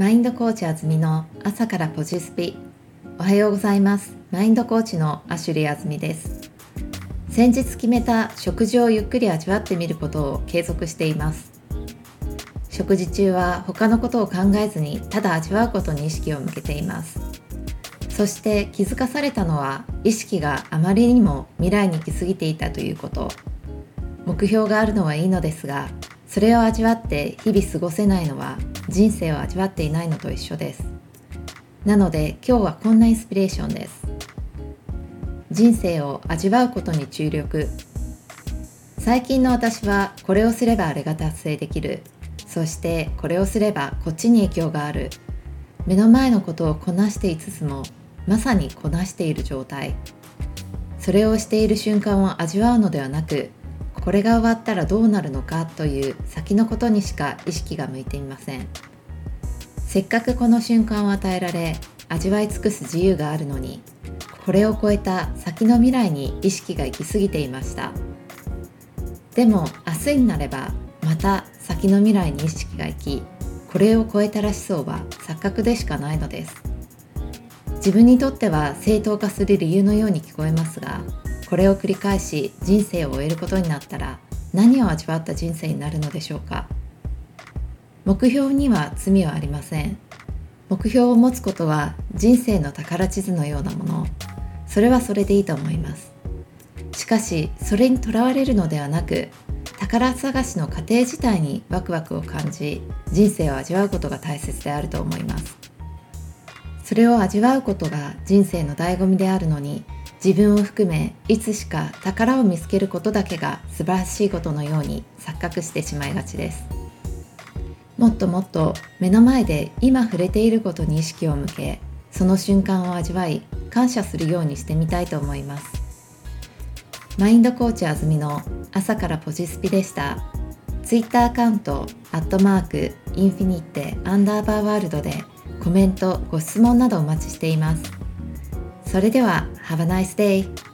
マインドコーチあずみの朝からポジスピ。おはようございます。マインドコーチのアシュリーあずみです。先日決めた食事をゆっくり味わってみることを継続しています。食事中は他のことを考えずにただ味わうことに意識を向けています。そして気づかされたのは意識があまりにも未来に行き過ぎていたということ。目標があるのはいいのですがそれを味わって日々過ごせないのは人生を味わっていないのと一緒です。なので今日はこんなインスピレーションです。人生を味わうことに注力。最近の私はこれをすればあれが達成できる。そしてこれをすればこっちに影響がある。目の前のことをこなしていつつもまさにこなしている状態。それをしている瞬間を味わうのではなくこれが終わったらどうなるのかという先のことにしか意識が向いていません。せっかくこの瞬間を与えられ味わい尽くす自由があるのにこれを超えた先の未来に意識が行き過ぎていました。でも明日になればまた先の未来に意識が行きこれを超えたらしそうは錯覚でしかないのです。自分にとっては正当化する理由のように聞こえますがこれを繰り返し人生を終えることになったら何を味わった人生になるのでしょうか？目標には罪はありません。目標を持つことは人生の宝地図のようなもの。それはそれでいいと思います。しかしそれにとらわれるのではなく宝探しの過程自体にワクワクを感じ人生を味わうことが大切であると思います。それを味わうことが人生の醍醐味であるのに自分を含めいつしか宝を見つけることだけが素晴らしいことのように錯覚してしまいがちです。もっともっと目の前で今触れていることに意識を向けその瞬間を味わい感謝するようにしてみたいと思います。マインドコーチあずみの朝からポジスピでした。ツイッターアカウントアットマークインフィニッテアンダーバーワールドでコメントご質問などお待ちしています。それでは Have a nice day!